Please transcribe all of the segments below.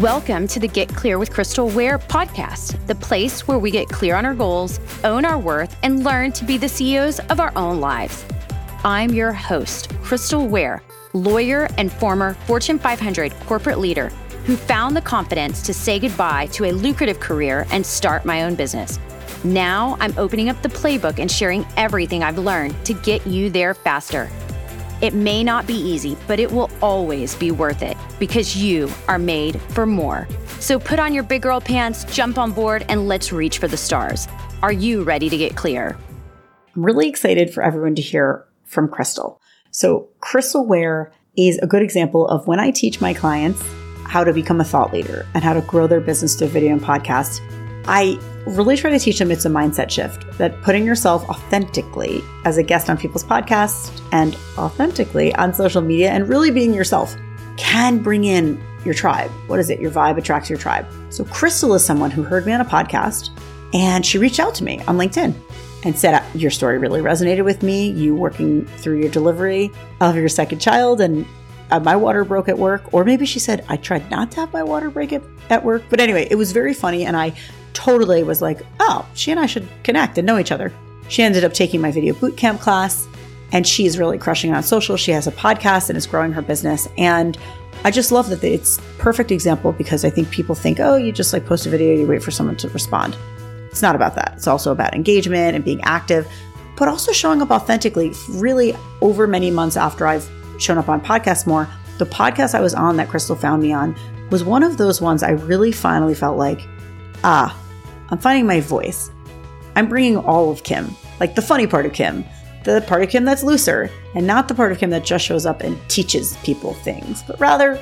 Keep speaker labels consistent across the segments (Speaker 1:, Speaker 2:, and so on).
Speaker 1: Welcome to the Get Clear with Crystal Ware podcast, the place where we get clear on our goals, own our worth, and learn to be the CEOs of our own lives. I'm your host, Crystal Ware, lawyer and former Fortune 500 corporate leader who found the confidence to say goodbye to a lucrative career and start my own business. Now I'm opening up the playbook and sharing everything I've learned to get you there faster. It may not be easy, but it will always be worth it because you are made for more. So put on your big girl pants, jump on board, and let's reach for the stars. Are you ready to get clear?
Speaker 2: I'm really excited for everyone to hear from Crystal. So, Crystal Ware is a good example of when I teach my clients how to become a thought leader and how to grow their business through video and podcast. I really try to teach them it's a mindset shift that putting yourself authentically as a guest on people's podcasts and authentically on social media and really being yourself can bring in your tribe. What is it? Your vibe attracts your tribe. So, Crystal is someone who heard me on a podcast and she reached out to me on LinkedIn and said, Your story really resonated with me. You working through your delivery of your second child, and uh, my water broke at work. Or maybe she said, I tried not to have my water break at, at work. But anyway, it was very funny. And I totally was like, oh, she and I should connect and know each other. She ended up taking my video bootcamp class and she's really crushing on social. She has a podcast and is growing her business. And I just love that it's perfect example because I think people think, oh, you just like post a video, you wait for someone to respond. It's not about that. It's also about engagement and being active, but also showing up authentically. Really, over many months after I've shown up on podcasts more, the podcast I was on that Crystal found me on was one of those ones I really finally felt like, ah, I'm finding my voice. I'm bringing all of Kim, like the funny part of Kim, the part of Kim that's looser, and not the part of Kim that just shows up and teaches people things, but rather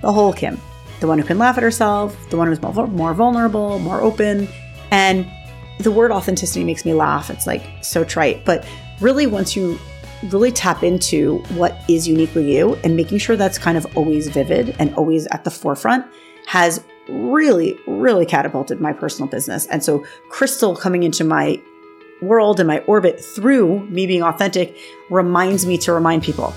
Speaker 2: the whole Kim. The one who can laugh at herself, the one who's more vulnerable, more open. And the word authenticity makes me laugh. It's like so trite. But really, once you really tap into what is uniquely you and making sure that's kind of always vivid and always at the forefront has really, really catapulted my personal business. And so Crystal coming into my world and my orbit through me being authentic reminds me to remind people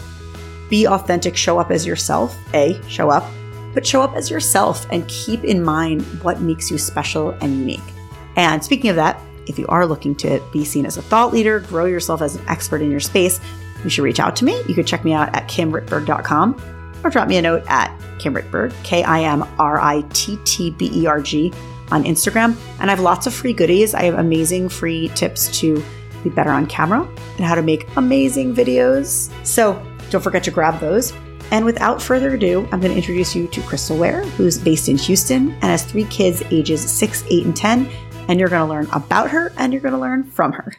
Speaker 2: be authentic, show up as yourself. A, show up, but show up as yourself and keep in mind what makes you special and unique. And speaking of that, if you are looking to be seen as a thought leader, grow yourself as an expert in your space, you should reach out to me. You could check me out at kimrittberg.com or drop me a note at Kim Rittberg, K I M R I T T B E R G, on Instagram. And I have lots of free goodies. I have amazing free tips to be better on camera and how to make amazing videos. So don't forget to grab those. And without further ado, I'm going to introduce you to Crystal Ware, who's based in Houston and has three kids ages six, eight, and 10. And you're going to learn about her and you're going to learn from her.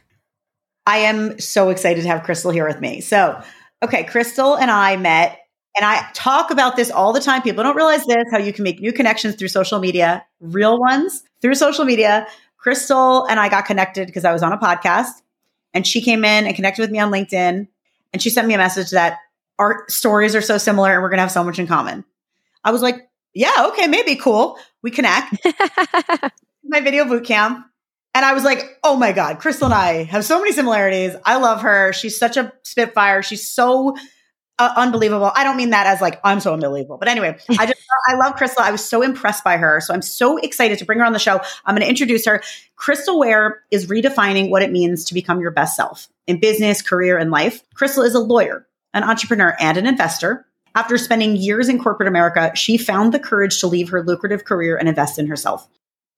Speaker 2: I am so excited to have Crystal here with me. So, okay, Crystal and I met and I talk about this all the time. People don't realize this how you can make new connections through social media, real ones through social media. Crystal and I got connected because I was on a podcast and she came in and connected with me on LinkedIn and she sent me a message that our stories are so similar and we're going to have so much in common. I was like, yeah, okay, maybe cool. We connect. my video boot camp. And I was like, oh my God, Crystal and I have so many similarities. I love her. She's such a spitfire. She's so uh, unbelievable. I don't mean that as like I'm so unbelievable, but anyway, I just I love Crystal. I was so impressed by her, so I'm so excited to bring her on the show. I'm going to introduce her. Crystal Ware is redefining what it means to become your best self in business, career, and life. Crystal is a lawyer, an entrepreneur, and an investor. After spending years in corporate America, she found the courage to leave her lucrative career and invest in herself.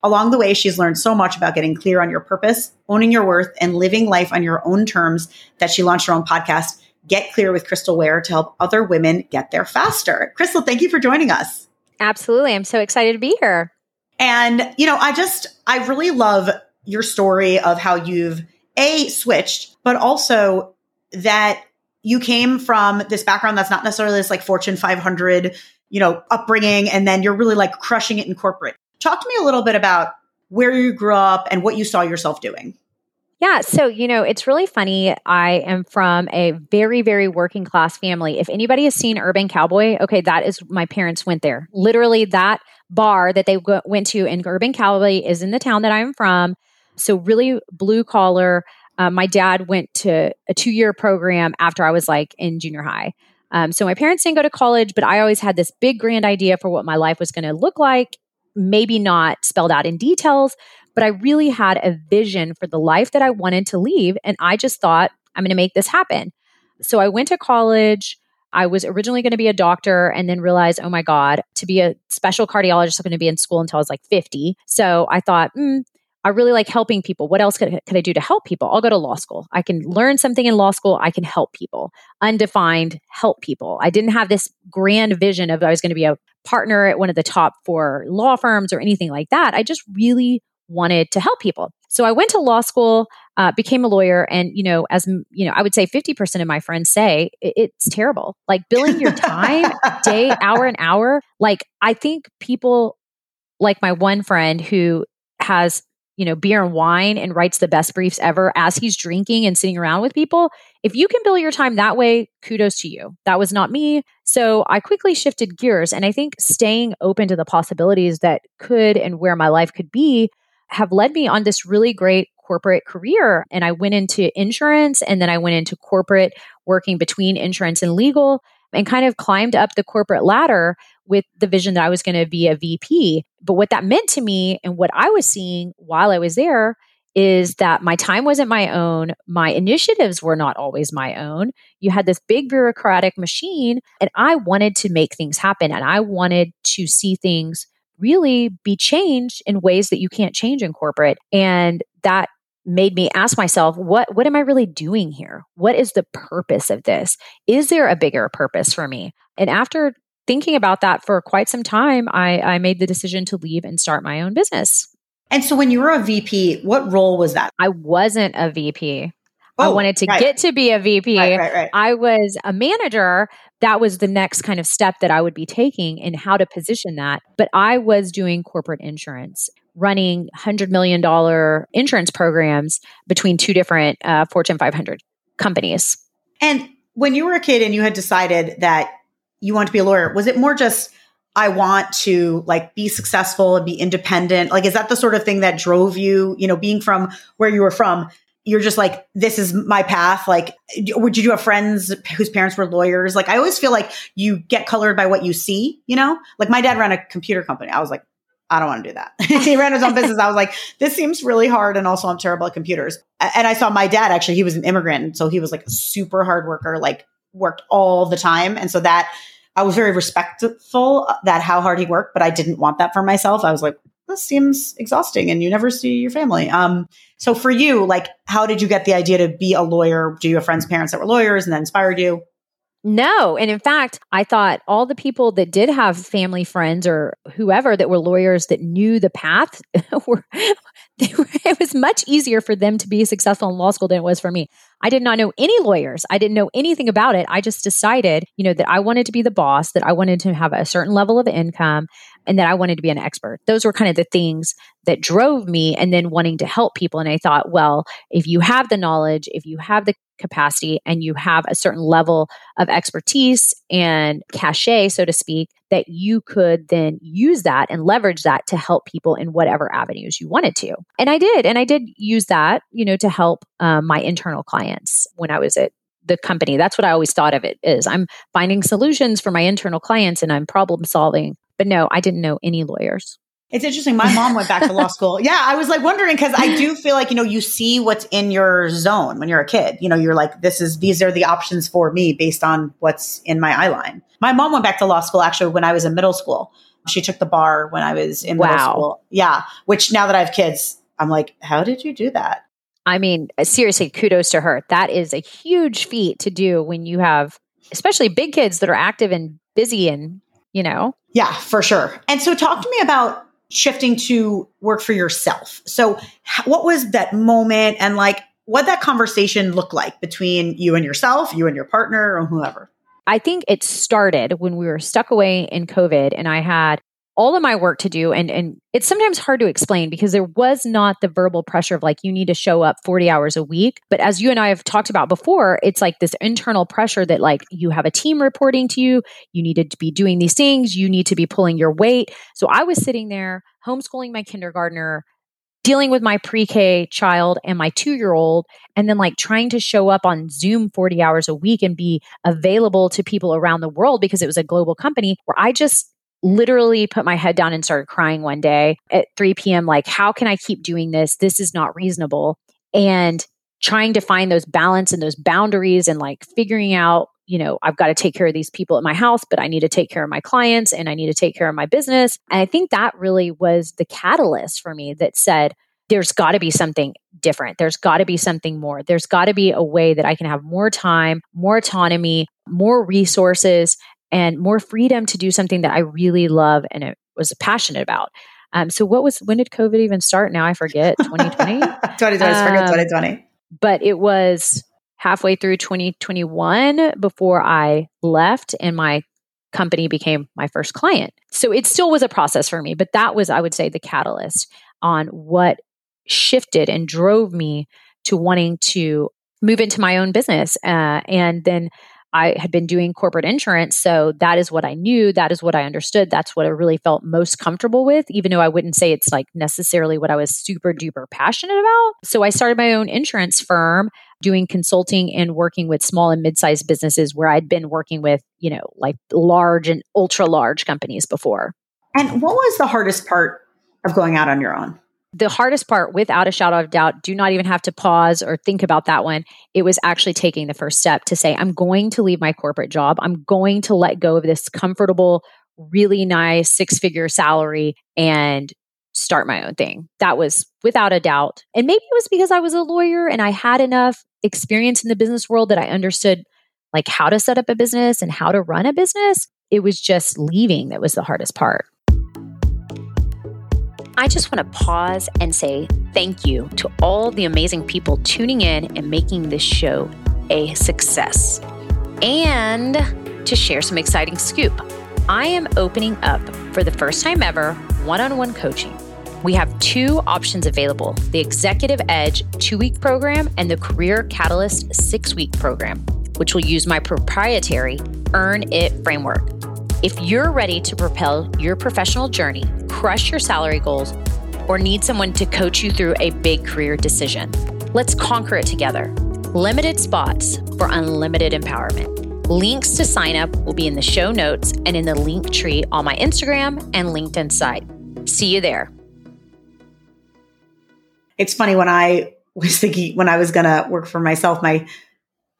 Speaker 2: Along the way, she's learned so much about getting clear on your purpose, owning your worth, and living life on your own terms that she launched her own podcast Get Clear with Crystal Ware to help other women get there faster. Crystal, thank you for joining us.
Speaker 3: Absolutely. I'm so excited to be here.
Speaker 2: And, you know, I just, I really love your story of how you've A, switched, but also that you came from this background that's not necessarily this like Fortune 500, you know, upbringing, and then you're really like crushing it in corporate. Talk to me a little bit about where you grew up and what you saw yourself doing.
Speaker 3: Yeah. So, you know, it's really funny. I am from a very, very working class family. If anybody has seen Urban Cowboy, okay, that is my parents went there. Literally, that bar that they w- went to in Urban Cowboy is in the town that I'm from. So, really blue collar. Uh, my dad went to a two year program after I was like in junior high. Um, so my parents didn't go to college, but I always had this big grand idea for what my life was going to look like. Maybe not spelled out in details, but I really had a vision for the life that I wanted to leave. And I just thought, I'm going to make this happen. So I went to college. I was originally going to be a doctor and then realized, oh my God, to be a special cardiologist, I'm going to be in school until I was like 50. So I thought, mm, I really like helping people. What else could, could I do to help people? I'll go to law school. I can learn something in law school. I can help people. Undefined, help people. I didn't have this grand vision of I was going to be a partner at one of the top four law firms or anything like that. I just really wanted to help people. So I went to law school, uh, became a lawyer, and you know, as you know, I would say fifty percent of my friends say it, it's terrible. Like billing your time day, hour, and hour. Like I think people, like my one friend who has you know beer and wine and writes the best briefs ever as he's drinking and sitting around with people. If you can bill your time that way, kudos to you. That was not me. So I quickly shifted gears, and I think staying open to the possibilities that could and where my life could be have led me on this really great corporate career. And I went into insurance and then I went into corporate working between insurance and legal and kind of climbed up the corporate ladder with the vision that I was going to be a VP. But what that meant to me and what I was seeing while I was there is that my time wasn't my own. My initiatives were not always my own. You had this big bureaucratic machine, and I wanted to make things happen and I wanted to see things really be changed in ways that you can't change in corporate. And that made me ask myself what what am i really doing here what is the purpose of this is there a bigger purpose for me and after thinking about that for quite some time i i made the decision to leave and start my own business
Speaker 2: and so when you were a vp what role was that
Speaker 3: i wasn't a vp Oh, I wanted to right. get to be a VP. Right, right, I was a manager. That was the next kind of step that I would be taking in how to position that. But I was doing corporate insurance, running $100 million insurance programs between two different uh, Fortune 500 companies.
Speaker 2: And when you were a kid and you had decided that you want to be a lawyer, was it more just, I want to like be successful and be independent? Like, is that the sort of thing that drove you, you know, being from where you were from? you're just like, this is my path. Like, would you have friends whose parents were lawyers? Like, I always feel like you get colored by what you see, you know? Like, my dad ran a computer company. I was like, I don't want to do that. he ran his own business. I was like, this seems really hard. And also, I'm terrible at computers. And I saw my dad actually, he was an immigrant. So he was like a super hard worker, like, worked all the time. And so that I was very respectful that how hard he worked, but I didn't want that for myself. I was like, this seems exhausting and you never see your family. Um, so for you, like, how did you get the idea to be a lawyer? Do you have friends' parents that were lawyers and that inspired you?
Speaker 3: No. And in fact, I thought all the people that did have family friends or whoever that were lawyers that knew the path were, it was much easier for them to be successful in law school than it was for me. I did not know any lawyers. I didn't know anything about it. I just decided, you know, that I wanted to be the boss, that I wanted to have a certain level of income, and that I wanted to be an expert. Those were kind of the things that drove me and then wanting to help people. And I thought, well, if you have the knowledge, if you have the capacity and you have a certain level of expertise and cachet, so to speak, that you could then use that and leverage that to help people in whatever avenues you wanted to. And I did. And I did use that, you know, to help um, my internal clients when I was at the company. That's what I always thought of it is I'm finding solutions for my internal clients and I'm problem solving but no, I didn't know any lawyers.
Speaker 2: It's interesting. My mom went back to law school. Yeah, I was like wondering because I do feel like, you know, you see what's in your zone when you're a kid. You know, you're like, this is, these are the options for me based on what's in my eye line. My mom went back to law school actually when I was in middle school. She took the bar when I was in middle wow. school. Yeah. Which now that I have kids, I'm like, how did you do that?
Speaker 3: I mean, seriously, kudos to her. That is a huge feat to do when you have, especially big kids that are active and busy and you know?
Speaker 2: Yeah, for sure. And so talk to me about shifting to work for yourself. So what was that moment and like what that conversation look like between you and yourself, you and your partner or whoever?
Speaker 3: I think it started when we were stuck away in COVID and I had all of my work to do and and it's sometimes hard to explain because there was not the verbal pressure of like you need to show up 40 hours a week. But as you and I have talked about before it's like this internal pressure that like you have a team reporting to you you needed to be doing these things you need to be pulling your weight. So I was sitting there homeschooling my kindergartner dealing with my pre K child and my two year old, and then like trying to show up on Zoom 40 hours a week and be available to people around the world because it was a global company where I just literally put my head down and started crying one day at 3 p.m. Like, how can I keep doing this? This is not reasonable. And trying to find those balance and those boundaries and like figuring out you know, I've got to take care of these people at my house, but I need to take care of my clients and I need to take care of my business. And I think that really was the catalyst for me that said, there's got to be something different. There's got to be something more. There's got to be a way that I can have more time, more autonomy, more resources, and more freedom to do something that I really love and it was passionate about. Um, so, what was when did COVID even start? Now I forget. 2020.
Speaker 2: 2020. Um, forget 2020.
Speaker 3: But it was halfway through 2021 before I left and my company became my first client. So it still was a process for me, but that was, I would say, the catalyst on what shifted and drove me to wanting to move into my own business. Uh, and then I had been doing corporate insurance. So that is what I knew. That is what I understood. That's what I really felt most comfortable with, even though I wouldn't say it's like necessarily what I was super duper passionate about. So I started my own insurance firm doing consulting and working with small and mid-sized businesses where I'd been working with, you know, like large and ultra large companies before.
Speaker 2: And what was the hardest part of going out on your own?
Speaker 3: The hardest part, without a shadow of doubt, do not even have to pause or think about that one. It was actually taking the first step to say, I'm going to leave my corporate job. I'm going to let go of this comfortable, really nice six figure salary and start my own thing. That was without a doubt. And maybe it was because I was a lawyer and I had enough experience in the business world that I understood like how to set up a business and how to run a business. It was just leaving that was the hardest part. I just want to pause and say thank you to all the amazing people tuning in and making this show a success. And to share some exciting scoop, I am opening up for the first time ever one on one coaching. We have two options available the Executive Edge two week program and the Career Catalyst six week program, which will use my proprietary Earn It framework. If you're ready to propel your professional journey, crush your salary goals, or need someone to coach you through a big career decision, let's conquer it together. Limited spots for unlimited empowerment. Links to sign up will be in the show notes and in the Linktree on my Instagram and LinkedIn site. See you there.
Speaker 2: It's funny when I was thinking when I was going to work for myself, my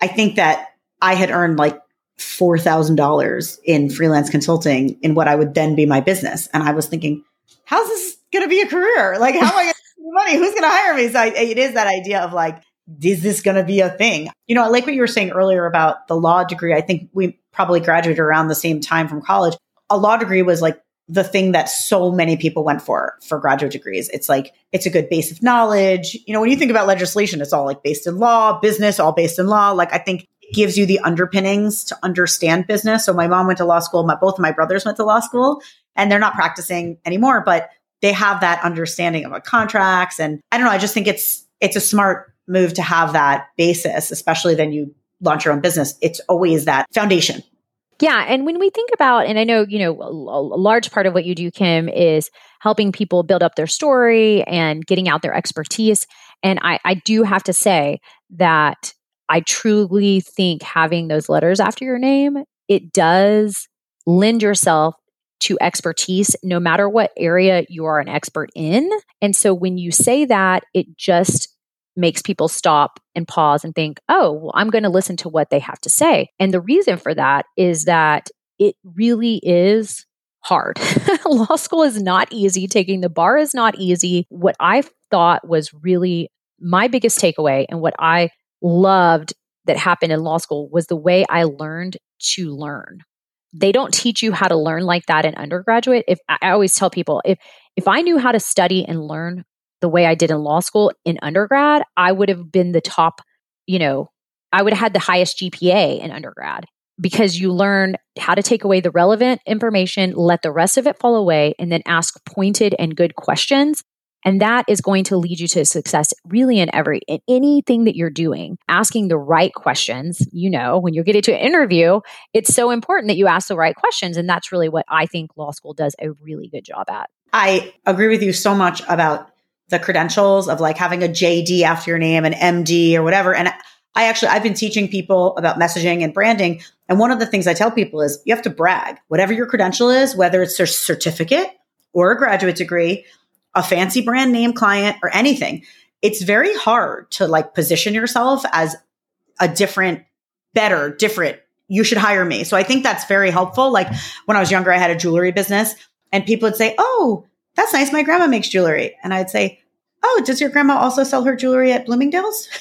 Speaker 2: I think that I had earned like $4,000 in freelance consulting in what I would then be my business. And I was thinking, how's this going to be a career? Like, how am I going to make money? Who's going to hire me? So I, it is that idea of like, is this going to be a thing? You know, I like what you were saying earlier about the law degree. I think we probably graduated around the same time from college. A law degree was like the thing that so many people went for for graduate degrees. It's like it's a good base of knowledge. You know, when you think about legislation, it's all like based in law, business, all based in law. Like I think gives you the underpinnings to understand business. So my mom went to law school. My, both of my brothers went to law school and they're not practicing anymore, but they have that understanding of contracts. And I don't know. I just think it's, it's a smart move to have that basis, especially then you launch your own business. It's always that foundation.
Speaker 3: Yeah. And when we think about, and I know, you know, a, a large part of what you do, Kim, is helping people build up their story and getting out their expertise. And I, I do have to say that I truly think having those letters after your name, it does lend yourself to expertise no matter what area you are an expert in. And so when you say that, it just makes people stop and pause and think, oh, well, I'm going to listen to what they have to say. And the reason for that is that it really is hard. Law school is not easy. Taking the bar is not easy. What I thought was really my biggest takeaway and what I loved that happened in law school was the way I learned to learn. They don't teach you how to learn like that in undergraduate. If I always tell people if if I knew how to study and learn the way I did in law school in undergrad, I would have been the top, you know, I would have had the highest GPA in undergrad because you learn how to take away the relevant information, let the rest of it fall away, and then ask pointed and good questions and that is going to lead you to success really in every, in anything that you're doing. Asking the right questions, you know, when you're getting to an interview, it's so important that you ask the right questions. And that's really what I think law school does a really good job at.
Speaker 2: I agree with you so much about the credentials of like having a JD after your name, an MD or whatever. And I actually, I've been teaching people about messaging and branding. And one of the things I tell people is you have to brag. Whatever your credential is, whether it's a certificate or a graduate degree, a fancy brand name client or anything, it's very hard to like position yourself as a different, better, different. You should hire me. So I think that's very helpful. Like when I was younger, I had a jewelry business and people would say, Oh, that's nice. My grandma makes jewelry. And I'd say, Oh, does your grandma also sell her jewelry at Bloomingdale's?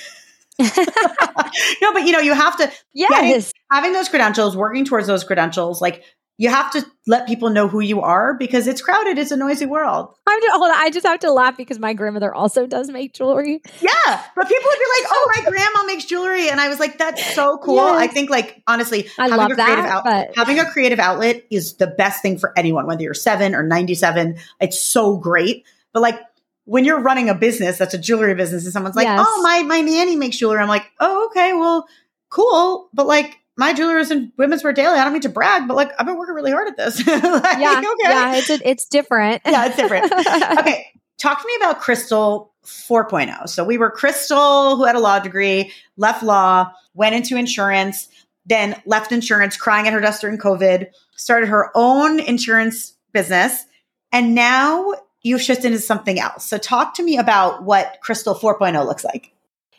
Speaker 2: no, but you know, you have to
Speaker 3: yes.
Speaker 2: Getting, having those credentials, working towards those credentials, like you have to let people know who you are because it's crowded. It's a noisy world.
Speaker 3: I'm just, hold on. I just have to laugh because my grandmother also does make jewelry.
Speaker 2: Yeah. But people would be like, oh, my grandma makes jewelry. And I was like, that's so cool. Yes. I think like, honestly,
Speaker 3: I having, a creative that,
Speaker 2: out- having a creative outlet is the best thing for anyone, whether you're seven or 97. It's so great. But like, when you're running a business that's a jewelry business and someone's like, yes. oh, my, my nanny makes jewelry. I'm like, oh, okay, well, cool. But like, my jewelry is in women's wear daily. I don't mean to brag, but like I've been working really hard at this. like,
Speaker 3: yeah, okay. yeah, it's a, it's different.
Speaker 2: yeah, it's different. okay, talk to me about Crystal 4.0. So we were Crystal, who had a law degree, left law, went into insurance, then left insurance, crying at her desk during COVID, started her own insurance business, and now you've shifted into something else. So talk to me about what Crystal 4.0 looks like.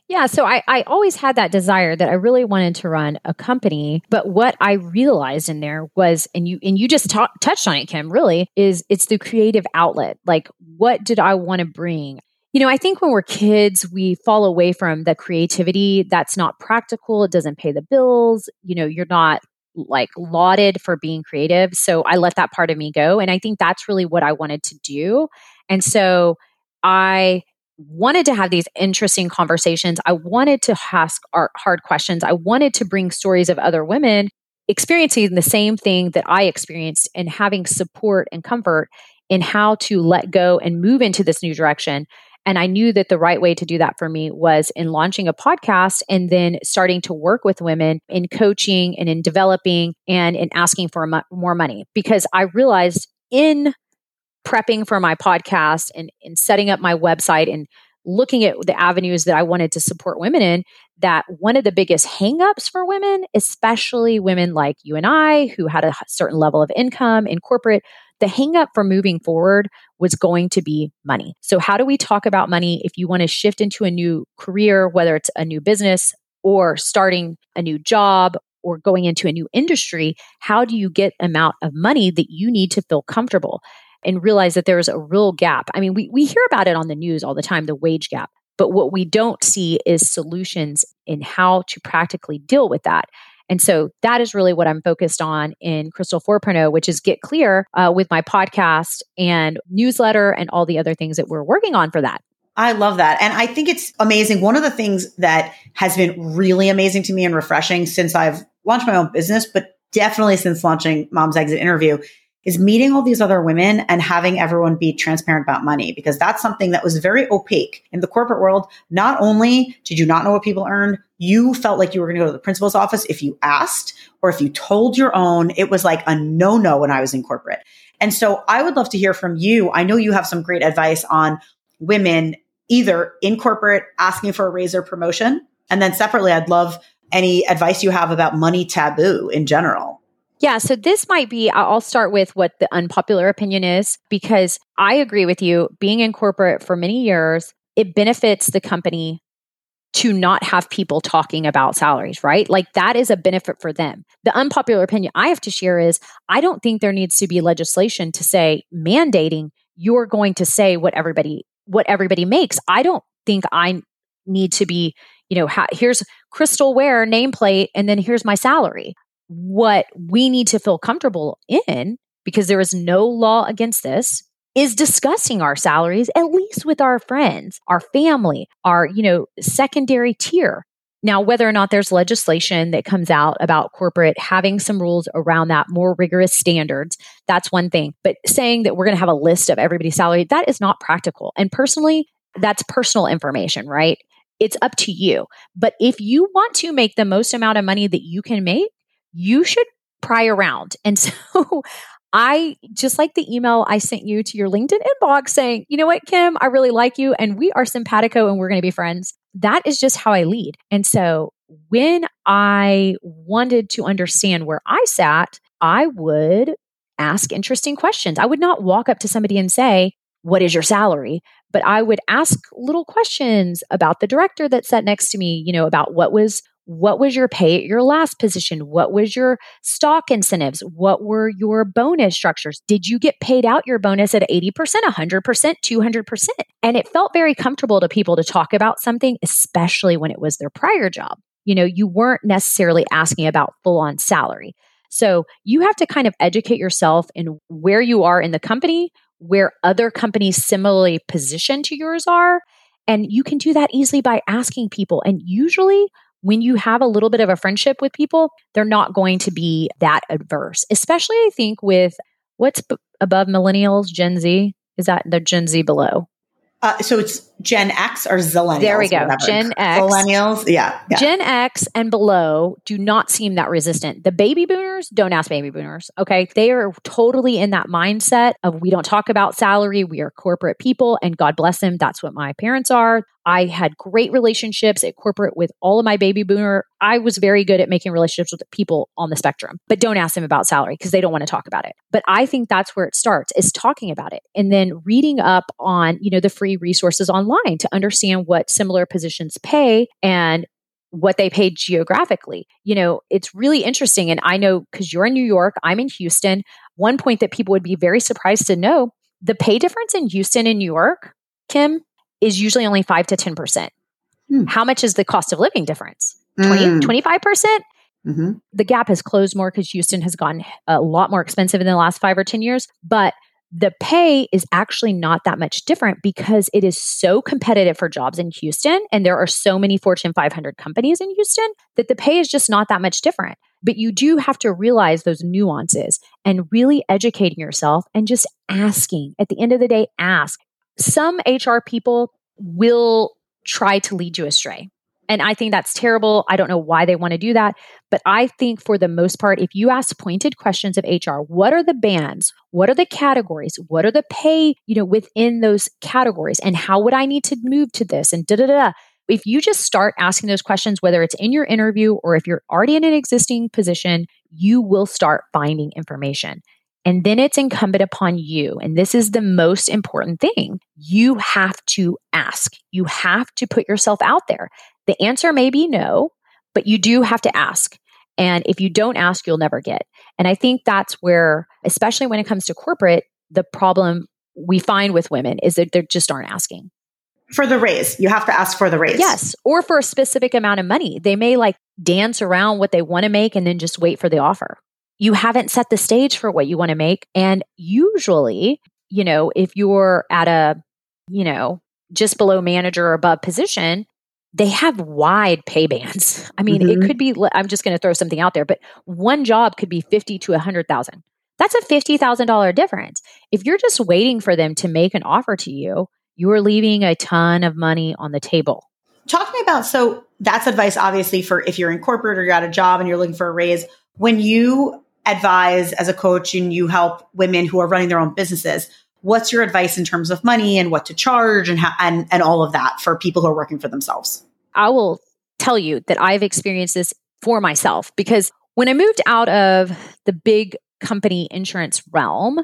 Speaker 3: Yeah, so I, I always had that desire that I really wanted to run a company, but what I realized in there was, and you and you just touched on it, Kim. Really, is it's the creative outlet. Like, what did I want to bring? You know, I think when we're kids, we fall away from the creativity that's not practical. It doesn't pay the bills. You know, you're not like lauded for being creative. So I let that part of me go. And I think that's really what I wanted to do. And so I wanted to have these interesting conversations. I wanted to ask hard questions. I wanted to bring stories of other women experiencing the same thing that I experienced and having support and comfort in how to let go and move into this new direction. And I knew that the right way to do that for me was in launching a podcast and then starting to work with women in coaching and in developing and in asking for more money because I realized in prepping for my podcast and, and setting up my website and looking at the avenues that I wanted to support women in, that one of the biggest hangups for women, especially women like you and I who had a certain level of income in corporate, the hangup for moving forward was going to be money. So, how do we talk about money if you want to shift into a new career, whether it's a new business or starting a new job or going into a new industry? How do you get amount of money that you need to feel comfortable? And realize that there's a real gap. I mean, we, we hear about it on the news all the time, the wage gap. But what we don't see is solutions in how to practically deal with that. And so that is really what I'm focused on in Crystal 4.0, which is get clear uh, with my podcast and newsletter and all the other things that we're working on for that.
Speaker 2: I love that. And I think it's amazing. One of the things that has been really amazing to me and refreshing since I've launched my own business, but definitely since launching Mom's Exit Interview is meeting all these other women and having everyone be transparent about money because that's something that was very opaque in the corporate world. Not only did you not know what people earned, you felt like you were going to go to the principal's office if you asked or if you told your own. It was like a no no when I was in corporate. And so I would love to hear from you. I know you have some great advice on women either in corporate asking for a raise or promotion. And then separately, I'd love any advice you have about money taboo in general.
Speaker 3: Yeah, so this might be, I'll start with what the unpopular opinion is because I agree with you. Being in corporate for many years, it benefits the company to not have people talking about salaries, right? Like that is a benefit for them. The unpopular opinion I have to share is I don't think there needs to be legislation to say mandating you're going to say what everybody what everybody makes. I don't think I need to be, you know, ha- here's Crystal Ware nameplate and then here's my salary what we need to feel comfortable in, because there is no law against this, is discussing our salaries, at least with our friends, our family, our, you know, secondary tier. Now, whether or not there's legislation that comes out about corporate having some rules around that, more rigorous standards, that's one thing. But saying that we're going to have a list of everybody's salary, that is not practical. And personally, that's personal information, right? It's up to you. But if you want to make the most amount of money that you can make, you should pry around. And so I just like the email I sent you to your LinkedIn inbox saying, you know what, Kim, I really like you and we are simpatico and we're going to be friends. That is just how I lead. And so when I wanted to understand where I sat, I would ask interesting questions. I would not walk up to somebody and say, What is your salary? But I would ask little questions about the director that sat next to me, you know, about what was what was your pay at your last position? What was your stock incentives? What were your bonus structures? Did you get paid out your bonus at 80%, 100%, 200%? And it felt very comfortable to people to talk about something, especially when it was their prior job. You know, you weren't necessarily asking about full on salary. So you have to kind of educate yourself in where you are in the company, where other companies similarly positioned to yours are. And you can do that easily by asking people. And usually, when you have a little bit of a friendship with people, they're not going to be that adverse, especially I think with what's b- above millennials, Gen Z. Is that the Gen Z below?
Speaker 2: Uh, so it's Gen X or Zillennials?
Speaker 3: There we go. Whatever. Gen X.
Speaker 2: Millennials. Yeah,
Speaker 3: yeah, Gen X and below do not seem that resistant. The baby boomers, don't ask baby boomers. Okay. They are totally in that mindset of we don't talk about salary. We are corporate people and God bless them. That's what my parents are. I had great relationships at corporate with all of my baby boomer. I was very good at making relationships with people on the spectrum, but don't ask them about salary because they don't want to talk about it. But I think that's where it starts is talking about it and then reading up on, you know, the free resources online to understand what similar positions pay and what they pay geographically. You know, it's really interesting. And I know because you're in New York, I'm in Houston. One point that people would be very surprised to know the pay difference in Houston and New York, Kim, is usually only 5 to 10%. Hmm. How much is the cost of living difference? 20, mm. 25%? percent mm-hmm. The gap has closed more because Houston has gotten a lot more expensive in the last five or 10 years. But the pay is actually not that much different because it is so competitive for jobs in Houston. And there are so many Fortune 500 companies in Houston that the pay is just not that much different. But you do have to realize those nuances and really educating yourself and just asking. At the end of the day, ask some HR people will try to lead you astray. And I think that's terrible. I don't know why they want to do that. But I think for the most part, if you ask pointed questions of HR, what are the bands? What are the categories? What are the pay, you know, within those categories? And how would I need to move to this? And da da da. If you just start asking those questions, whether it's in your interview or if you're already in an existing position, you will start finding information. And then it's incumbent upon you. And this is the most important thing. You have to ask. You have to put yourself out there. The answer may be no, but you do have to ask. And if you don't ask, you'll never get. And I think that's where, especially when it comes to corporate, the problem we find with women is that they just aren't asking.
Speaker 2: For the raise, you have to ask for the raise.
Speaker 3: Yes. Or for a specific amount of money. They may like dance around what they want to make and then just wait for the offer you haven't set the stage for what you want to make. And usually, you know, if you're at a, you know, just below manager or above position, they have wide pay bands. I mean, mm-hmm. it could be, I'm just going to throw something out there, but one job could be 50 to 100,000. That's a $50,000 difference. If you're just waiting for them to make an offer to you, you're leaving a ton of money on the table.
Speaker 2: Talk to me about so that's advice, obviously, for if you're in corporate or you're at a job and you're looking for a raise. When you advise as a coach and you help women who are running their own businesses what's your advice in terms of money and what to charge and how, and and all of that for people who are working for themselves
Speaker 3: i will tell you that i've experienced this for myself because when i moved out of the big company insurance realm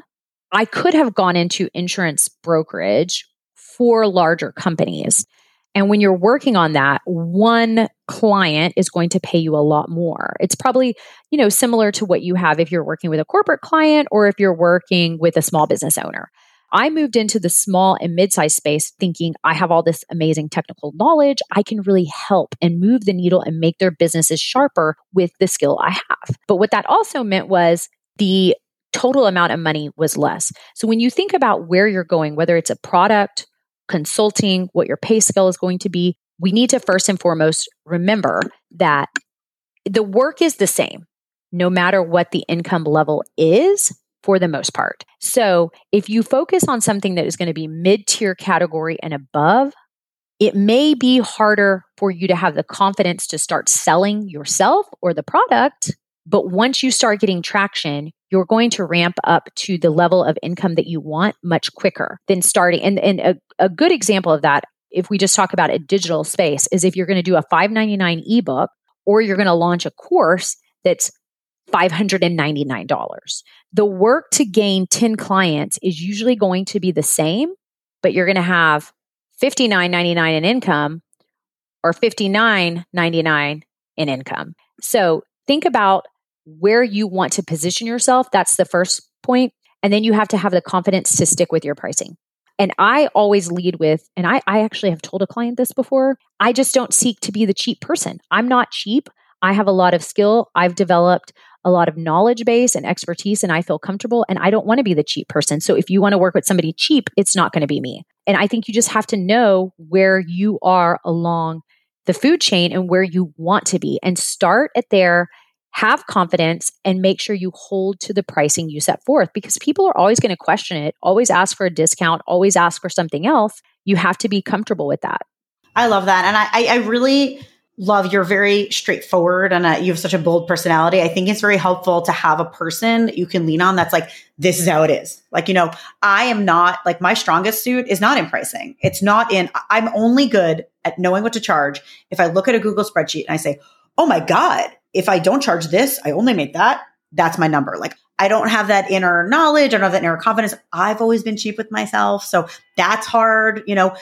Speaker 3: i could have gone into insurance brokerage for larger companies and when you're working on that, one client is going to pay you a lot more. It's probably, you know, similar to what you have if you're working with a corporate client or if you're working with a small business owner. I moved into the small and mid-sized space thinking I have all this amazing technical knowledge. I can really help and move the needle and make their businesses sharper with the skill I have. But what that also meant was the total amount of money was less. So when you think about where you're going, whether it's a product consulting, what your pay scale is going to be, we need to first and foremost remember that the work is the same no matter what the income level is for the most part. So if you focus on something that is going to be mid tier category and above, it may be harder for you to have the confidence to start selling yourself or the product But once you start getting traction, you're going to ramp up to the level of income that you want much quicker than starting. And, and a, a good example of that, if we just talk about a digital space, is if you're going to do a 599 ebook or you're going to launch a course that's $599. The work to gain 10 clients is usually going to be the same, but you're going to have $59.99 in income or $59.99 in income. So think about where you want to position yourself. That's the first point. And then you have to have the confidence to stick with your pricing. And I always lead with, and I, I actually have told a client this before I just don't seek to be the cheap person. I'm not cheap. I have a lot of skill. I've developed a lot of knowledge base and expertise, and I feel comfortable. And I don't want to be the cheap person. So if you want to work with somebody cheap, it's not going to be me. And I think you just have to know where you are along the food chain and where you want to be and start at there have confidence and make sure you hold to the pricing you set forth because people are always going to question it, always ask for a discount, always ask for something else. You have to be comfortable with that.
Speaker 2: I love that. And I, I really love you're very straightforward and uh, you have such a bold personality. I think it's very helpful to have a person you can lean on that's like, this is how it is. Like, you know, I am not like my strongest suit is not in pricing. It's not in, I'm only good at knowing what to charge. If I look at a Google spreadsheet and I say, oh my God, if I don't charge this, I only make that. That's my number. Like I don't have that inner knowledge. I don't have that inner confidence. I've always been cheap with myself. So that's hard, you know,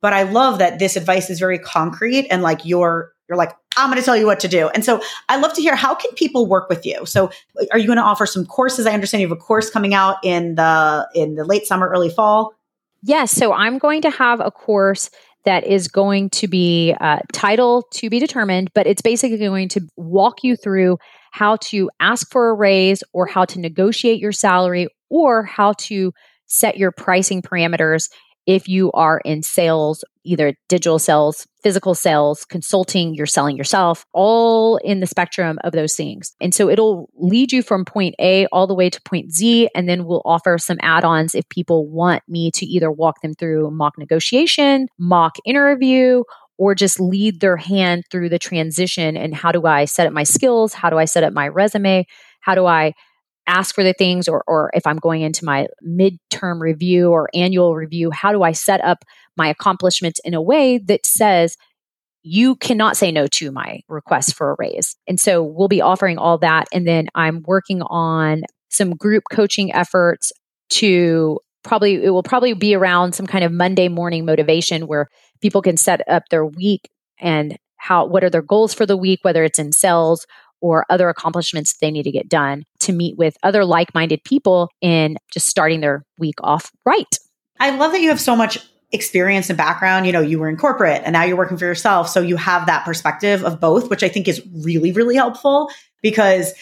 Speaker 2: but I love that this advice is very concrete and like you're, you're like, I'm going to tell you what to do. And so I love to hear how can people work with you? So are you going to offer some courses? I understand you have a course coming out in the, in the late summer, early fall.
Speaker 3: Yes. So I'm going to have a course that is going to be uh, title to be determined, but it's basically going to walk you through how to ask for a raise or how to negotiate your salary or how to set your pricing parameters if you are in sales, either digital sales, physical sales, consulting, you're selling yourself, all in the spectrum of those things. And so it'll lead you from point A all the way to point Z. And then we'll offer some add ons if people want me to either walk them through mock negotiation, mock interview, or just lead their hand through the transition and how do I set up my skills? How do I set up my resume? How do I ask for the things or or if I'm going into my midterm review or annual review, how do I set up my accomplishments in a way that says you cannot say no to my request for a raise. And so we'll be offering all that and then I'm working on some group coaching efforts to probably it will probably be around some kind of Monday morning motivation where people can set up their week and how what are their goals for the week whether it's in sales or other accomplishments they need to get done to meet with other like minded people in just starting their week off right.
Speaker 2: I love that you have so much experience and background. You know, you were in corporate and now you're working for yourself. So you have that perspective of both, which I think is really, really helpful because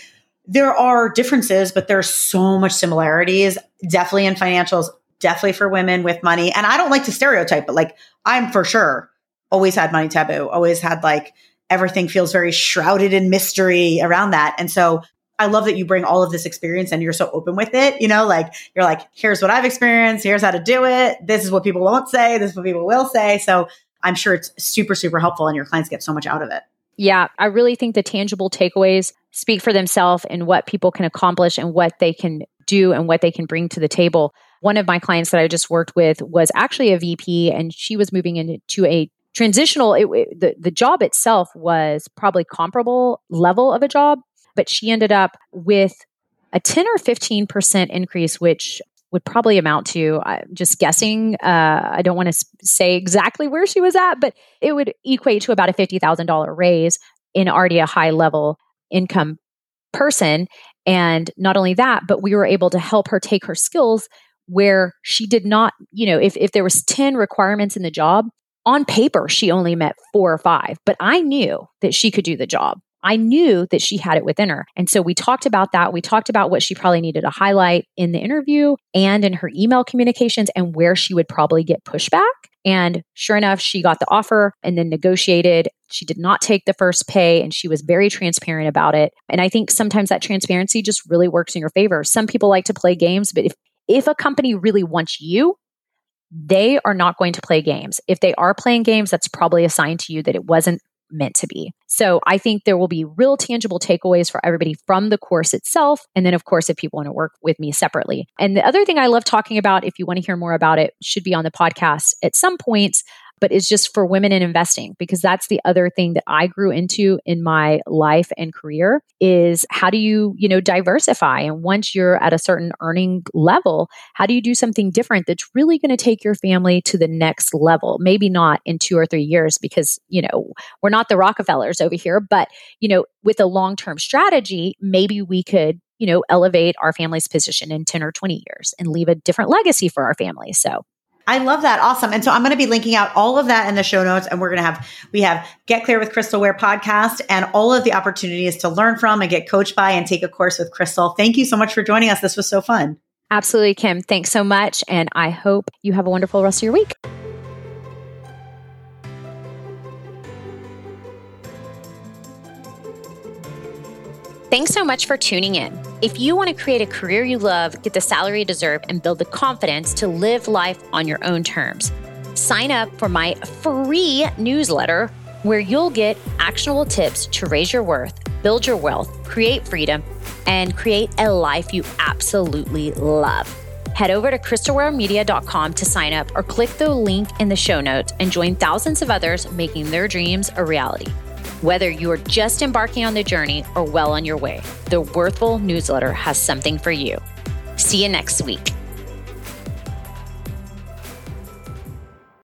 Speaker 2: there are differences, but there's so much similarities, definitely in financials, definitely for women with money. And I don't like to stereotype, but like I'm for sure always had money taboo, always had like everything feels very shrouded in mystery around that. And so I love that you bring all of this experience and you're so open with it. You know, like you're like, here's what I've experienced. Here's how to do it. This is what people won't say. This is what people will say. So I'm sure it's super, super helpful and your clients get so much out of it.
Speaker 3: Yeah, I really think the tangible takeaways speak for themselves and what people can accomplish and what they can do and what they can bring to the table. One of my clients that I just worked with was actually a VP and she was moving into a transitional it, it, the, the job itself was probably comparable level of a job but she ended up with a 10 or 15% increase which would probably amount to uh, just guessing uh, i don't want to say exactly where she was at but it would equate to about a $50000 raise in already a high level income person. And not only that but we were able to help her take her skills where she did not you know if, if there was 10 requirements in the job on paper, she only met four or five, but I knew that she could do the job. I knew that she had it within her. And so we talked about that. We talked about what she probably needed to highlight in the interview and in her email communications and where she would probably get pushback. And sure enough, she got the offer and then negotiated. She did not take the first pay and she was very transparent about it. And I think sometimes that transparency just really works in your favor. Some people like to play games, but if if a company really wants you, they are not going to play games. If they are playing games, that's probably a sign to you that it wasn't meant to be. So I think there will be real tangible takeaways for everybody from the course itself. And then, of course, if people want to work with me separately. And the other thing I love talking about, if you want to hear more about it, should be on the podcast at some point but is just for women in investing because that's the other thing that I grew into in my life and career is how do you, you know, diversify and once you're at a certain earning level, how do you do something different that's really going to take your family to the next level? Maybe not in 2 or 3 years because, you know, we're not the Rockefellers over here, but you know, with a long-term strategy, maybe we could you know, elevate our family's position in 10 or 20 years and leave a different legacy for our family. So
Speaker 2: I love that. Awesome. And so I'm going to be linking out all of that in the show notes. And we're going to have, we have Get Clear with Crystal Ware podcast and all of the opportunities to learn from and get coached by and take a course with Crystal. Thank you so much for joining us. This was so fun.
Speaker 3: Absolutely, Kim. Thanks so much. And I hope you have a wonderful rest of your week. Thanks so much for tuning in. If you want to create a career you love, get the salary you deserve, and build the confidence to live life on your own terms, sign up for my free newsletter where you'll get actionable tips to raise your worth, build your wealth, create freedom, and create a life you absolutely love. Head over to crystalwaremedia.com to sign up or click the link in the show notes and join thousands of others making their dreams a reality. Whether you're just embarking on the journey or well on your way, the Worthful newsletter has something for you. See you next week.